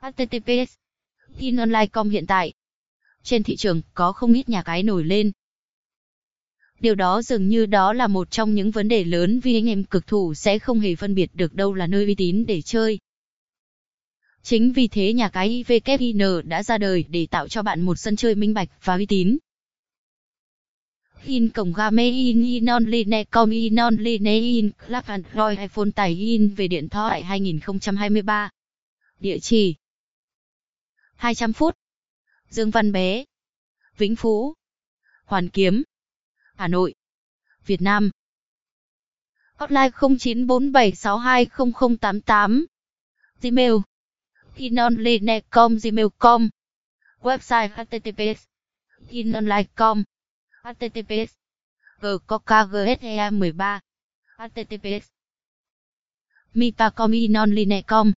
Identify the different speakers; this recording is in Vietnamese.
Speaker 1: https tinonline.com hiện tại. Trên thị trường, có không ít nhà cái nổi lên. Điều đó dường như đó là một trong những vấn đề lớn vì anh em cực thủ sẽ không hề phân biệt được đâu là nơi uy tín để chơi. Chính vì thế nhà cái IVKIN đã ra đời để tạo cho bạn một sân chơi minh bạch và uy tín. In cổng game in in online com, in online in, club android iphone tải in về điện thoại 2023. Địa chỉ 200 phút Dương Văn Bé Vĩnh Phú Hoàn Kiếm Hà Nội Việt Nam Hotline 0947620088 Gmail Kinonline.com gmail.com. Website https inonline.com https. gcoca 13 https. Mipacom Inonline.com